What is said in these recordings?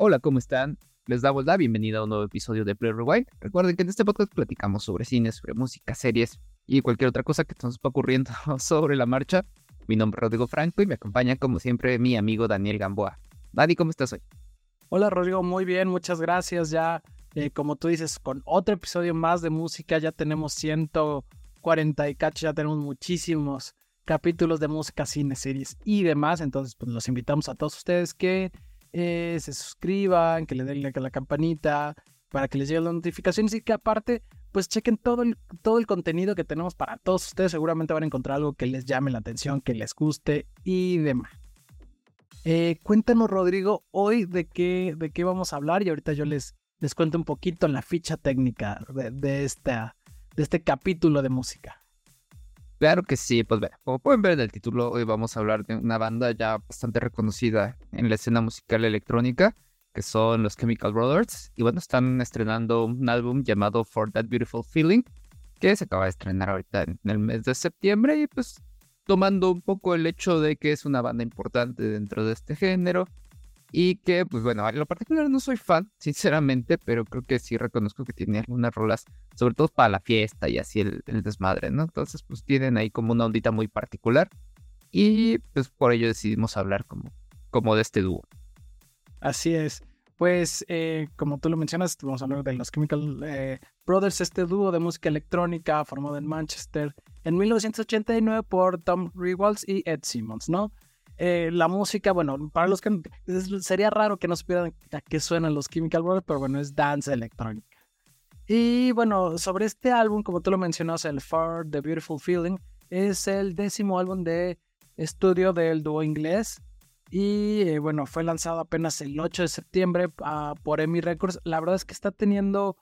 Hola, ¿cómo están? Les damos la bienvenida a un nuevo episodio de Play Rewind. Recuerden que en este podcast platicamos sobre cine, sobre música, series y cualquier otra cosa que nos va ocurriendo sobre la marcha. Mi nombre es Rodrigo Franco y me acompaña como siempre mi amigo Daniel Gamboa. Dani, ¿cómo estás hoy? Hola Rodrigo, muy bien, muchas gracias. Ya, eh, como tú dices, con otro episodio más de música, ya tenemos 140 y cacho, ya tenemos muchísimos capítulos de música, cine, series y demás. Entonces, pues los invitamos a todos ustedes que eh, se suscriban, que le den like a la campanita para que les lleguen las notificaciones y que aparte pues chequen todo el, todo el contenido que tenemos para todos ustedes. Seguramente van a encontrar algo que les llame la atención, que les guste y demás. Eh, cuéntanos, Rodrigo, hoy de qué, de qué vamos a hablar y ahorita yo les, les cuento un poquito la ficha técnica de, de este capítulo de música. Claro que sí, pues como pueden ver en el título, hoy vamos a hablar de una banda ya bastante reconocida en la escena musical electrónica, que son los Chemical Brothers. Y bueno, están estrenando un álbum llamado For That Beautiful Feeling, que se acaba de estrenar ahorita en el mes de septiembre y pues tomando un poco el hecho de que es una banda importante dentro de este género y que, pues bueno, en lo particular no soy fan, sinceramente, pero creo que sí reconozco que tiene algunas rolas, sobre todo para la fiesta y así el, desmadre, ¿no? Entonces, pues tienen ahí como una ondita muy particular y pues por ello decidimos hablar como, como de este dúo. Así es. Pues, eh, como tú lo mencionas, vamos a hablar de los Chemical eh, Brothers, este dúo de música electrónica formado en Manchester en 1989 por Tom Rewalds y Ed Simmons, ¿no? Eh, la música, bueno, para los que sería raro que no supieran a qué suenan los Chemical Brothers, pero bueno, es dance electrónica. Y bueno, sobre este álbum, como tú lo mencionas, el For the Beautiful Feeling, es el décimo álbum de estudio del dúo inglés. Y eh, bueno, fue lanzado apenas el 8 de septiembre uh, por EMI Records. La verdad es que está teniendo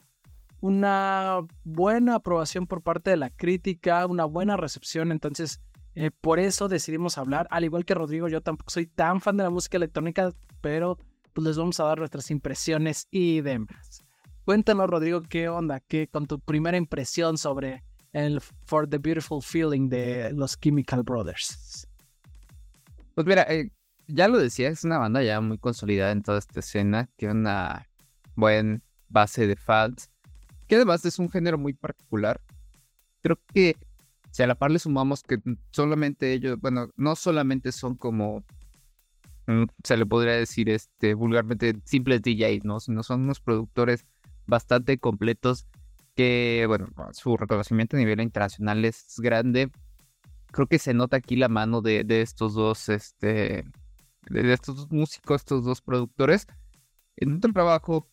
una buena aprobación por parte de la crítica, una buena recepción. Entonces, eh, por eso decidimos hablar. Al igual que Rodrigo, yo tampoco soy tan fan de la música electrónica, pero pues les vamos a dar nuestras impresiones y demás. Cuéntanos, Rodrigo, qué onda, qué con tu primera impresión sobre el For the Beautiful Feeling de los Chemical Brothers. Pues mira, eh, ya lo decía, es una banda ya muy consolidada en toda esta escena, que una buena base de fans, que además es un género muy particular. Creo que si a la par le sumamos que solamente ellos, bueno, no solamente son como, mm, se le podría decir este, vulgarmente simples DJs, ¿no? Sino son unos productores bastante completos que, bueno, su reconocimiento a nivel internacional es grande. Creo que se nota aquí la mano de, estos dos, este, de estos dos músicos, estos dos productores, en un trabajo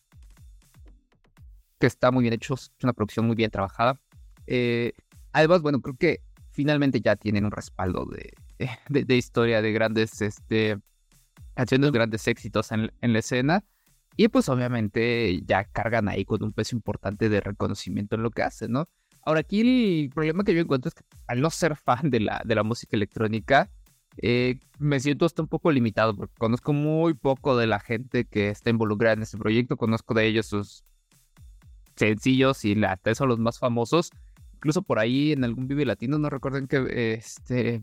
que está muy bien hecho, es una producción muy bien trabajada. Eh, Además, bueno, creo que finalmente ya tienen un respaldo de, de, historia de grandes, este, haciendo grandes éxitos en, la escena. Y pues obviamente ya cargan ahí con un peso importante de reconocimiento en lo que hacen, ¿no? Ahora aquí el problema que yo encuentro es que al no ser fan de la, de la música electrónica, eh, me siento hasta un poco limitado porque conozco muy poco de la gente que está involucrada en este proyecto, conozco de ellos sus sencillos y hasta eso los más famosos, incluso por ahí en algún Vive Latino, no recuerdo en qué, este,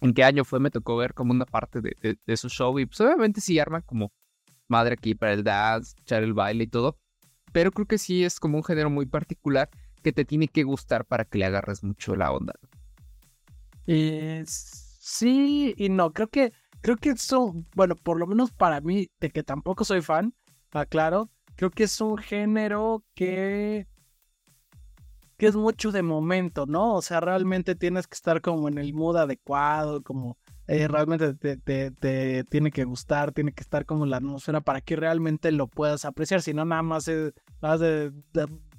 en qué año fue, me tocó ver como una parte de, de, su show y pues obviamente sí arma como madre aquí para el dance, echar el baile y todo, pero creo que sí es como un género muy particular que te tiene que gustar para que le agarres mucho la onda. Eh, sí y no, creo que, creo que eso, bueno, por lo menos para mí, de que tampoco soy fan, claro, creo que es un género que que es mucho de momento, ¿no? O sea, realmente tienes que estar como en el mood adecuado, como eh, realmente te, tiene que gustar, tiene que estar como la atmósfera para que realmente lo puedas apreciar, si no nada más vas de,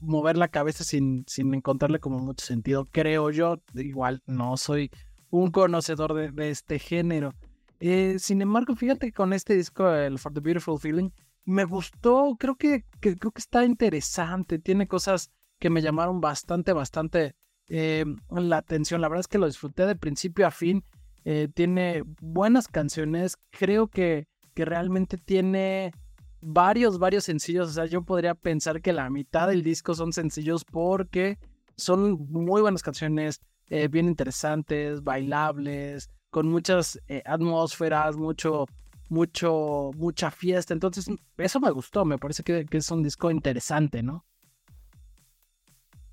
mover la cabeza sin, sin encontrarle como mucho sentido, creo yo, igual no soy un conocedor de, este género. Eh, sin embargo, fíjate que con este disco, el For the Beautiful Feeling, me gustó, creo que creo que está interesante, tiene cosas que me llamaron bastante, bastante eh, la atención. La verdad es que lo disfruté de principio a fin. Eh, tiene buenas canciones. Creo que, que realmente tiene varios, varios sencillos. O sea, yo podría pensar que la mitad del disco son sencillos porque son muy buenas canciones, eh, bien interesantes, bailables, con muchas atmósferas, mucho, mucho, mucha fiesta. Entonces, eso me gustó, me parece que, que es un disco interesante, ¿no?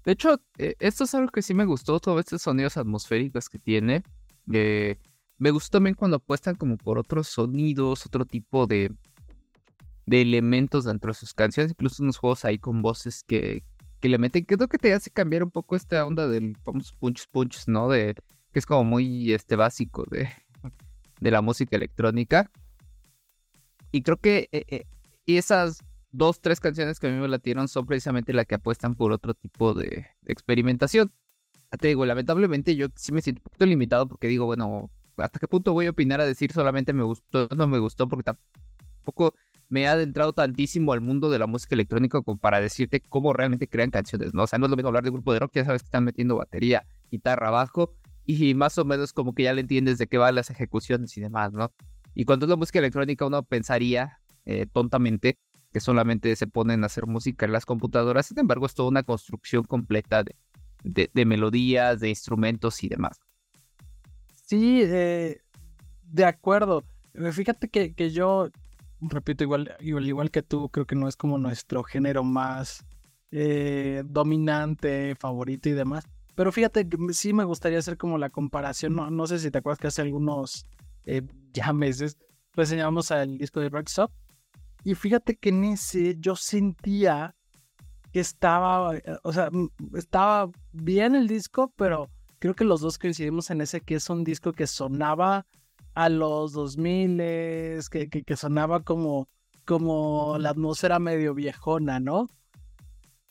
De hecho, eh, esto es algo que sí me gustó, todos estos sonidos atmosféricos que tiene. Eh, me gustó también cuando apuestan como por otros sonidos, otro tipo de, de elementos dentro de sus canciones, incluso unos juegos ahí con voces que, que le meten, lo que te hace cambiar un poco esta onda del famoso punch punch, ¿no? De que es como muy este básico de, de la música electrónica. Y creo que eh, y esas dos, tres canciones que a mí me latieron son precisamente las que apuestan por otro tipo de, experimentación. Te digo, lamentablemente yo sí me siento un poquito limitado porque digo, bueno, ¿hasta qué punto voy a opinar a decir solamente me gustó, no me gustó? Porque tampoco me he adentrado tantísimo al mundo de la música electrónica como para decirte cómo realmente crean canciones, ¿no? O sea, no es lo mismo hablar de grupo de rock, ya sabes que están metiendo batería, guitarra, bajo, y más o menos como que ya le entiendes de qué van las ejecuciones y demás, ¿no? Y cuando es la música electrónica uno pensaría eh, tontamente solamente se ponen a hacer música en las computadoras. Sin embargo, es toda una construcción completa de, de, melodías, de instrumentos y demás. Sí, eh, de acuerdo. Eh, fíjate que, que yo, repito, igual, igual, que tú, creo que no es como nuestro género más eh, dominante, favorito y demás. Pero fíjate sí me gustaría hacer como la comparación. No, no sé si te acuerdas que hace algunos ya meses reseñamos al disco de Rock y fíjate que en ese yo sentía que estaba, eh, o sea, estaba bien el disco, pero creo que los dos coincidimos en ese que es un disco que sonaba a los 2000, que, que, que sonaba como, como la atmósfera medio viejona, ¿no?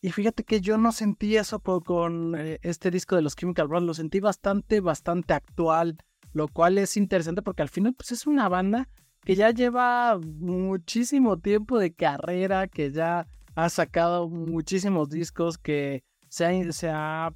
Y fíjate que yo no sentí eso con eh, este disco de los Chemical Brothers, lo sentí bastante, bastante actual, lo cual es interesante porque al final pues es una banda que ya lleva muchísimo tiempo de carrera, que ya ha sacado muchísimos discos, que se ha,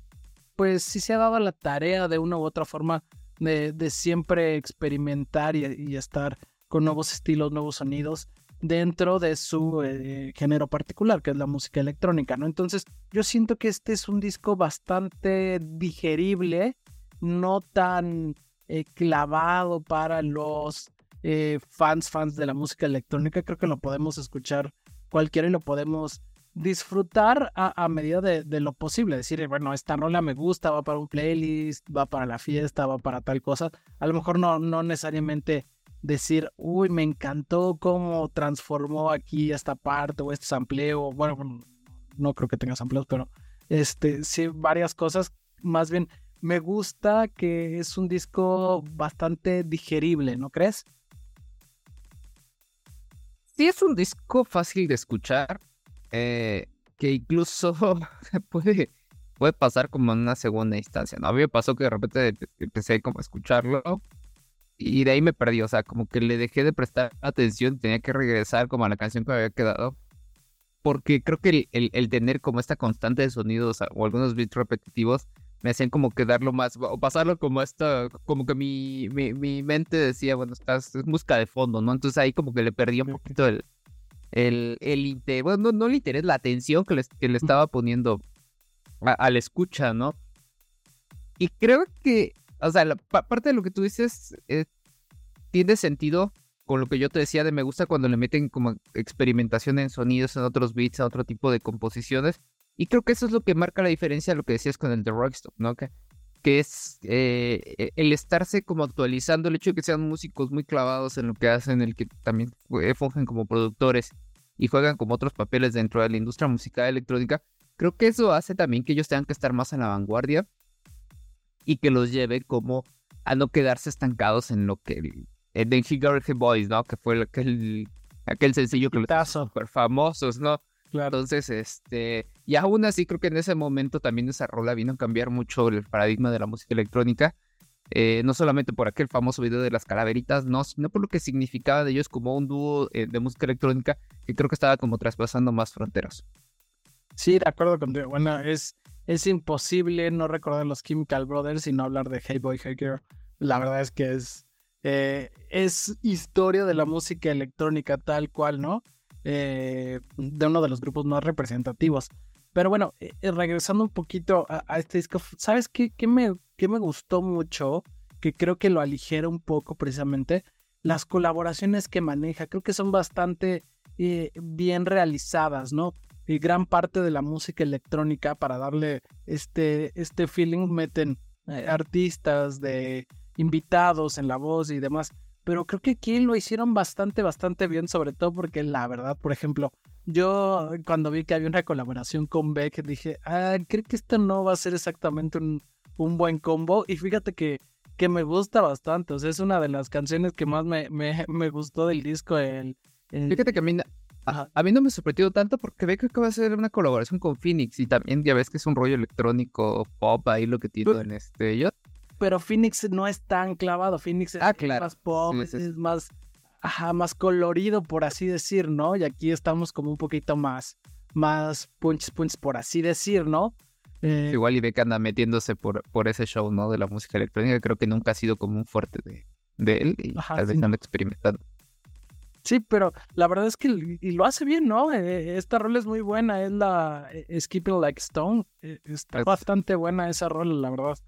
pues sí se ha dado la tarea de una u otra forma de, siempre experimentar y, estar con nuevos estilos, nuevos sonidos dentro de su eh, género particular, que es la música electrónica, ¿no? Entonces, yo siento que este es un disco bastante digerible, no tan eh, clavado para los eh, fans, fans de la música electrónica, creo que lo podemos escuchar cualquiera y lo podemos disfrutar a, medida de, lo posible. Decir, bueno, esta rola me gusta, va para un playlist, va para la fiesta, va para tal cosa. A lo mejor no, no necesariamente decir, uy, me encantó cómo transformó aquí esta parte o este sampleo. Bueno, no creo que tenga sampleos, pero este, sí, varias cosas. Más bien, me gusta que es un disco bastante digerible, ¿no crees? Sí es un disco fácil de escuchar, eh, que incluso puede, puede pasar como en una segunda instancia, ¿no? A mí me pasó que de repente empecé como a escucharlo y de ahí me perdí, o sea, como que le dejé de prestar atención, tenía que regresar como a la canción que me había quedado, porque creo que el, el tener como esta constante de sonidos o algunos beats repetitivos me hacían como que darlo más, o pasarlo como esta, como que mi, mi, mente decía, bueno, estás, es música de fondo, ¿no? Entonces ahí como que le perdí un poquito el, el, el interés, bueno, no, el interés, la atención que le, que le estaba poniendo a, la escucha, ¿no? Y creo que, o sea, la, parte de lo que tú dices eh, tiene sentido con lo que yo te decía de me gusta cuando le meten como experimentación en sonidos, en otros beats, en otro tipo de composiciones. Y creo que eso es lo que marca la diferencia de lo que decías con el The Rockstop, ¿no? Que, que es eh, e, el estarse como actualizando, el hecho de que sean músicos muy clavados en lo que hacen, el que también fungen como productores y juegan como otros papeles dentro de la industria musical electrónica, creo que eso hace también que ellos tengan que estar más en la vanguardia y que los lleve como a no quedarse estancados en lo que el de He Boys, ¿no? Que fue aquel, aquel sencillo que los super famosos, ¿no? Entonces, este, y aún así creo que en ese momento también esa rola vino a cambiar mucho el paradigma de la música electrónica. Eh, no solamente por aquel famoso video de las calaveritas, no, sino por lo que significaba de ellos como un dúo eh, de música electrónica que creo que estaba como traspasando más fronteras. Sí, de acuerdo contigo. Bueno, es, es imposible no recordar los Chemical Brothers y no hablar de Hey Boy, Hey Girl. La verdad es que es, eh, es historia de la música electrónica tal cual, ¿no? Eh, de uno de los grupos más representativos. Pero bueno, eh, eh, regresando un poquito a, este disco, ¿sabes qué, me, qué me gustó mucho? Que creo que lo aligera un poco precisamente. las colaboraciones que maneja. Creo que son bastante bien realizadas, ¿no? Y gran parte de la música electrónica para darle este, este feeling meten artistas de invitados en la voz y demás. Pero creo que aquí lo hicieron bastante, bastante bien, sobre todo porque la verdad, por ejemplo, yo cuando vi que había una colaboración con Beck, dije, ah, creo que esto no va a ser exactamente un, un buen combo. Y fíjate que, que me gusta bastante, o sea, es una de las canciones que más me, me, me gustó del disco. El, Fíjate que a mí, a, mí no me sorprendió tanto porque Beck acaba de hacer una colaboración con Phoenix y también ya ves que es un rollo electrónico pop ahí lo que tiene en este... Yo, pero Phoenix no es tan clavado. Phoenix es, ah, más pop, es, más, ajá, más colorido, por así decir, ¿no? Y aquí estamos como un poquito más, más punch, punch, por así decir, ¿no? Eh, Igual y anda metiéndose por, por ese show, ¿no? De la música electrónica. Creo que nunca ha sido como un fuerte de, de él y está dejando experimentando. Sí, pero la verdad es que y lo hace bien, ¿no? Eh, esta rol es muy buena, es la Skipping Like Stone. Eh, está bastante buena esa rol, la verdad.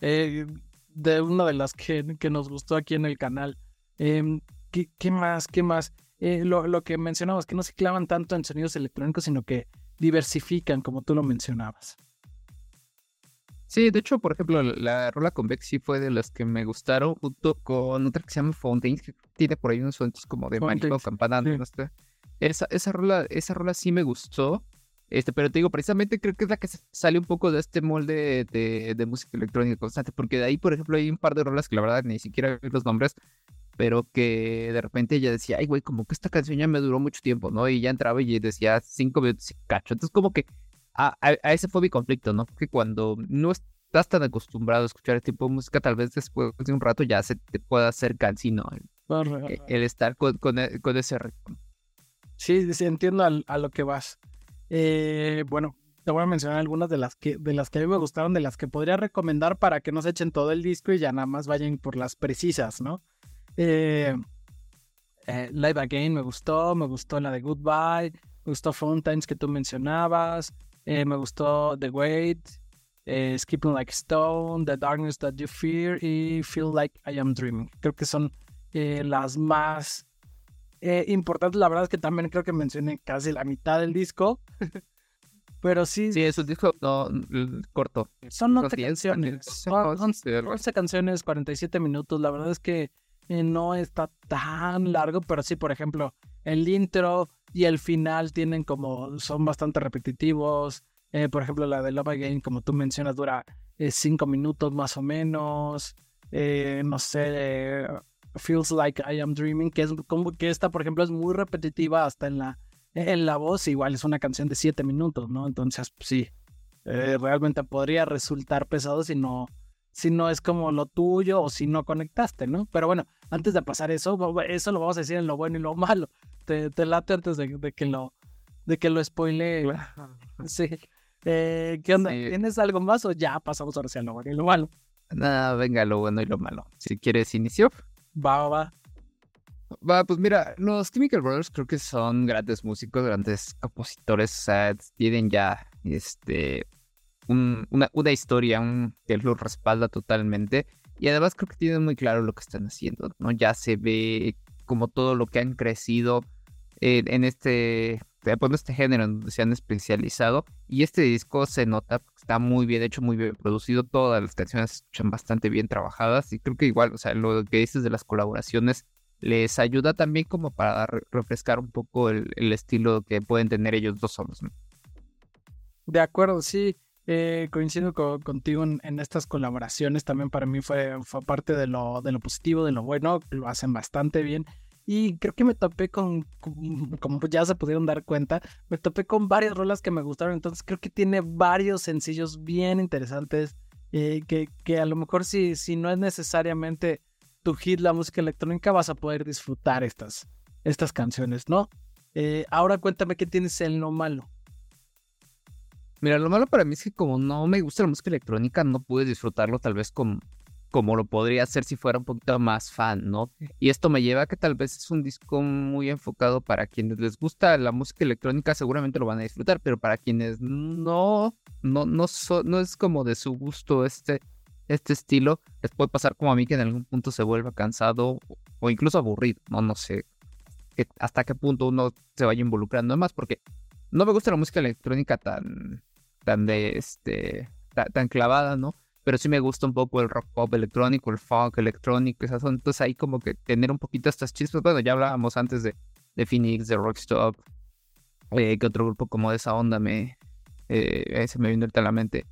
Eh, de una de las que, que, nos gustó aquí en el canal. Em, ¿qué, más? ¿Qué más? Eh, lo, lo, que mencionabas, que no se clavan tanto en sonidos electrónicos, sino que diversifican, como tú lo mencionabas. Sí, de hecho, por ejemplo, la rola con Beck sí fue de las que me gustaron, junto con otra que se llama Fountains, que tiene por ahí unos sonidos como de mágico, campana, no sé. Esa, esa, rola, esa rola sí me gustó. Este, pero te digo, precisamente creo que es la que sale un poco de este molde de, música electrónica constante, porque de ahí, por ejemplo, hay un par de rolas que la verdad ni siquiera los nombres, pero que de repente ella decía, ay, güey, como que esta canción ya me duró mucho tiempo, ¿no? Y ya entraba y decía cinco minutos y cacho. Entonces, como que a, ese fue mi conflicto, ¿no? Que cuando no estás tan acostumbrado a escuchar este tipo de música, tal vez después de un rato ya se te pueda hacer cansino el, el, estar con, e, con, ese ritmo. Sí, sí, entiendo a lo que vas. Eh, bueno, te voy a mencionar algunas de las que de las que a mí me gustaron, de las que podría recomendar para que no se echen todo el disco y ya nada más vayan por las precisas, ¿no? Eh, eh, Live Again me gustó, me gustó la de Goodbye, me gustó Fountains que tú mencionabas, me gustó The Wait, Skipping Like Stone, The Darkness That You Fear y Feel Like I Am Dreaming. Creo que son las más eh, importante, la verdad es que también creo que mencioné casi la mitad del disco. Pero sí. Sí, es un disco no, corto. Son 11 canciones. Son 11 canciones, 47 minutos. La verdad es que eh, no está tan largo, pero sí, por ejemplo, el intro y el final tienen como. son bastante repetitivos. Eh, por ejemplo, la de Love Again, como tú mencionas, dura 5 minutos más o menos. no sé, Feels Like I Am Dreaming, que es como que esta, por ejemplo, es muy repetitiva hasta en la, en la voz, igual es una canción de siete minutos, ¿no? Entonces, pues, sí, eh, realmente podría resultar pesado si no, si no es como lo tuyo o si no conectaste, ¿no? Pero bueno, antes de pasar eso, eso lo vamos a decir en lo bueno y lo malo. Te, te late antes de, que lo de que lo spoile. Sí. Eh, ¿Qué onda? ¿Tienes algo más o ya pasamos ahora hacia lo bueno y lo malo? Nada, venga, lo bueno y lo malo. Si quieres, inicio. Va, va, va. pues mira, los Chemical Brothers creo que son grandes músicos, grandes compositores, o sea, tienen ya este, una, historia un, que los respalda totalmente. Y además creo que tienen muy claro lo que están haciendo, ¿no? Ya se ve como todo lo que han crecido en este pues, este género en donde se han especializado. Y este disco se nota, está muy bien hecho, muy bien producido. Todas las canciones se escuchan bastante bien trabajadas. Y creo que igual, o sea, lo que dices de las colaboraciones les ayuda también como para refrescar un poco el, estilo que pueden tener ellos dos solos. De acuerdo, sí. Eh, coincido contigo en, estas colaboraciones. También para mí fue, fue parte de lo, de lo positivo, de lo bueno. Lo hacen bastante bien. Y creo que me topé con, como ya se pudieron dar cuenta, me topé con varias rolas que me gustaron. Entonces creo que tiene varios sencillos bien interesantes. Eh, que, que, a lo mejor si, si no es necesariamente tu hit la música electrónica, vas a poder disfrutar estas, estas canciones, ¿no? Eh, ahora cuéntame qué tienes en lo malo. Mira, lo malo para mí es que como no me gusta la música electrónica, no pude disfrutarlo tal vez con, como lo podría hacer si fuera un poquito más fan, ¿no? Y esto me lleva a que tal vez es un disco muy enfocado para quienes les gusta la música electrónica, seguramente lo van a disfrutar, pero para quienes no, no, no, no es como de su gusto este, este estilo, les puede pasar como a mí que en algún punto se vuelva cansado o incluso aburrido, no, no sé hasta qué punto uno se vaya involucrando más, porque no me gusta la música electrónica tan, tan de este, tan, clavada, ¿no? Pero sí me gusta un poco el rock pop electrónico, el funk electrónico, esas son. Entonces ahí como que tener un poquito estas chispas. Bueno, ya hablábamos antes de, de Phoenix, de Rockstop, eh, que otro grupo como de esa onda me, eh, se me vino a la mente.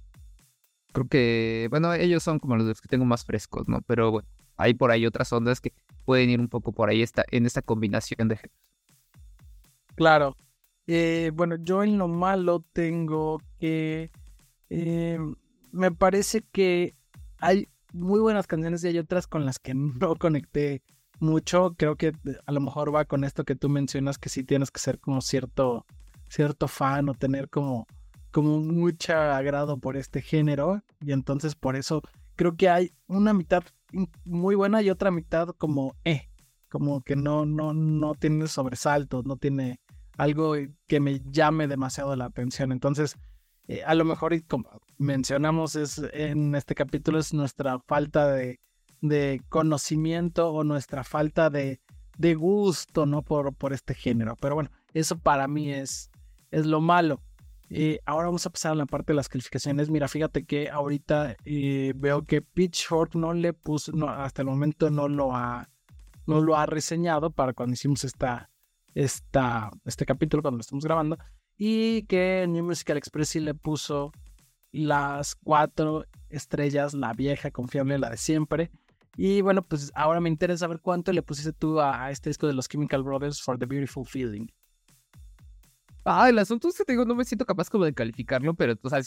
Creo que, bueno, ellos son como los que tengo más frescos, ¿no? Pero bueno, hay por ahí otras ondas que pueden ir un poco por ahí esta, en esta combinación de géneros. Claro. Eh, bueno, yo en lo malo tengo que... Eh, me parece que hay muy buenas canciones y hay otras con las que no conecté mucho. Creo que a lo mejor va con esto que tú mencionas, que sí tienes que ser como cierto, cierto fan o tener como, como mucho agrado por este género. Y entonces por eso creo que hay una mitad muy buena y otra mitad como eh, como que no, no, no tiene sobresaltos, no tiene algo que me llame demasiado la atención. Entonces, eh, a lo mejor, como mencionamos es, en este capítulo, es nuestra falta de, de conocimiento o nuestra falta de, de gusto, ¿no? Por, por este género. Pero bueno, eso para mí es, es lo malo. Eh, ahora vamos a pasar a la parte de las calificaciones. Mira, fíjate que ahorita eh, veo que Pitchfork no le puso, no, hasta el momento no lo ha, no lo ha reseñado para cuando hicimos esta, esta, este capítulo, cuando lo estamos grabando. Y que New Musical Express sí le puso las cuatro estrellas, la vieja, confiable, la de siempre. Y bueno, pues ahora me interesa saber cuánto le pusiste tú a, este disco de los Chemical Brothers for the Beautiful Feeling. Ah, el asunto es que te digo, no me siento capaz como de calificarlo, pero o sea,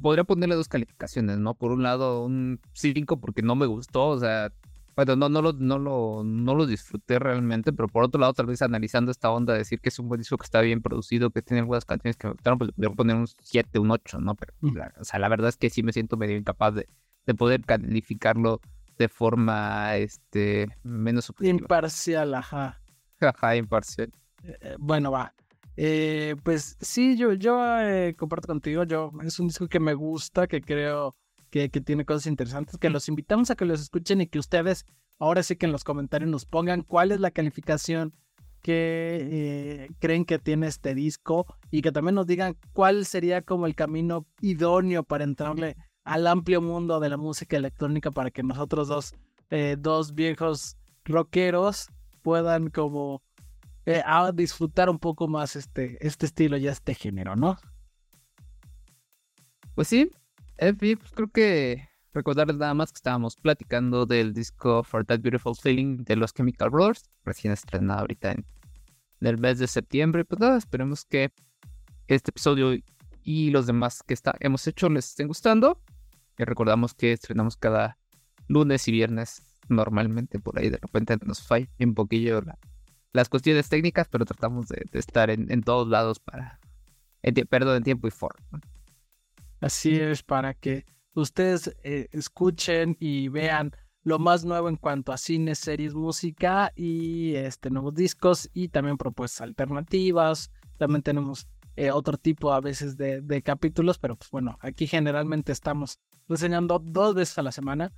podría ponerle dos calificaciones, ¿no? Por un lado, un 5 porque no me gustó, o sea, bueno, no, no, lo, no, lo, no lo disfruté realmente, pero por otro lado, tal vez analizando esta onda, decir que es un buen disco que está bien producido, que tiene algunas canciones que me gustaron, pues le poner un 7, un 8, ¿no? Pero, mm. o sea, la verdad es que sí me siento medio incapaz de, de poder calificarlo de forma, este, menos Imparcial, ajá. Ajá, imparcial. Eh, eh, bueno, va. Eh, pues sí, yo, yo eh, comparto contigo, yo es un disco que me gusta, que creo que, que, tiene cosas interesantes, que los invitamos a que los escuchen y que ustedes ahora sí que en los comentarios nos pongan cuál es la calificación que eh, creen que tiene este disco y que también nos digan cuál sería como el camino idóneo para entrarle al amplio mundo de la música electrónica para que nosotros dos, dos viejos rockeros puedan como eh, a disfrutar un poco más este, este estilo y este género, ¿no? Pues sí, en fin, pues creo que recordarles nada más que estábamos platicando del disco For That Beautiful Feeling de los Chemical Brothers, recién estrenado ahorita en, el mes de septiembre. Pues nada, esperemos que este episodio y los demás que hemos hecho les estén gustando. Y recordamos que estrenamos cada lunes y viernes normalmente por ahí de repente nos falla un poquillo la, las cuestiones técnicas, pero tratamos de, estar en, todos lados para, en, perdón, en tiempo y forma. Así es, para que ustedes eh, escuchen y vean lo más nuevo en cuanto a cine, series, música y este, nuevos discos y también propuestas alternativas. También tenemos eh, otro tipo a veces de, de, capítulos, pero pues bueno, aquí generalmente estamos reseñando dos veces a la semana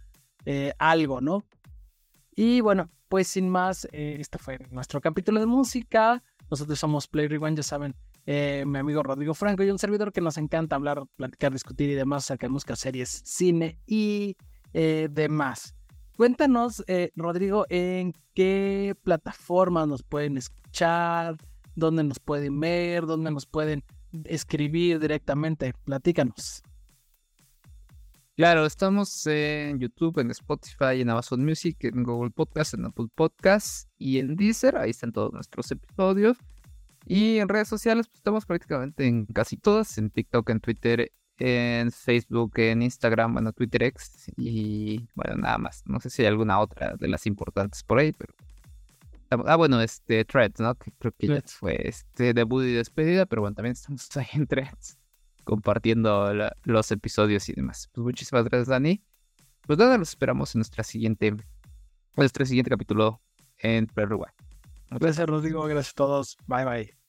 eh, algo, ¿no? Y bueno, pues sin más, eh, este fue nuestro capítulo de música. Nosotros somos Play Rewind, ya saben, eh, mi amigo Rodrigo Franco y un servidor que nos encanta hablar, platicar, discutir y demás acerca de música, series, cine y eh, demás. Cuéntanos, Rodrigo, en qué plataformas nos pueden escuchar, dónde nos pueden ver, dónde nos pueden escribir directamente. Platícanos. Claro, estamos en YouTube, en Spotify, en Amazon Music, en Google Podcast, en Apple Podcast y en Deezer. Ahí están todos nuestros episodios. Y en redes sociales, pues estamos prácticamente en casi todas: en TikTok, en Twitter, en Facebook, en Instagram, bueno, Twitter X y bueno, nada más. No sé si hay alguna otra de las importantes por ahí, pero. Ah, bueno, este Threads, ¿no? Que creo que ya fue este debut y despedida, pero bueno, también estamos ahí en Threads compartiendo los episodios y demás. Pues muchísimas gracias, Dani. Pues nada, los esperamos en nuestra siguiente, nuestro siguiente capítulo en Perú. Gracias, Rodrigo. Gracias a todos. Bye, bye.